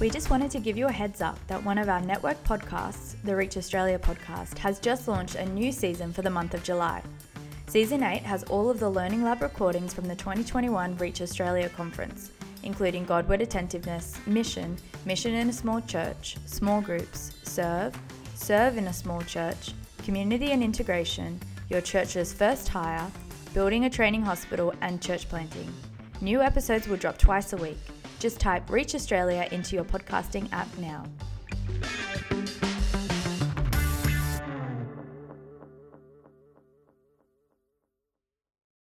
We just wanted to give you a heads up that one of our network podcasts, the Reach Australia podcast, has just launched a new season for the month of July. Season 8 has all of the Learning Lab recordings from the 2021 Reach Australia conference, including Godward attentiveness, mission, mission in a small church, small groups, serve, serve in a small church, community and integration, your church's first hire, building a training hospital, and church planting. New episodes will drop twice a week. Just type Reach Australia into your podcasting app now.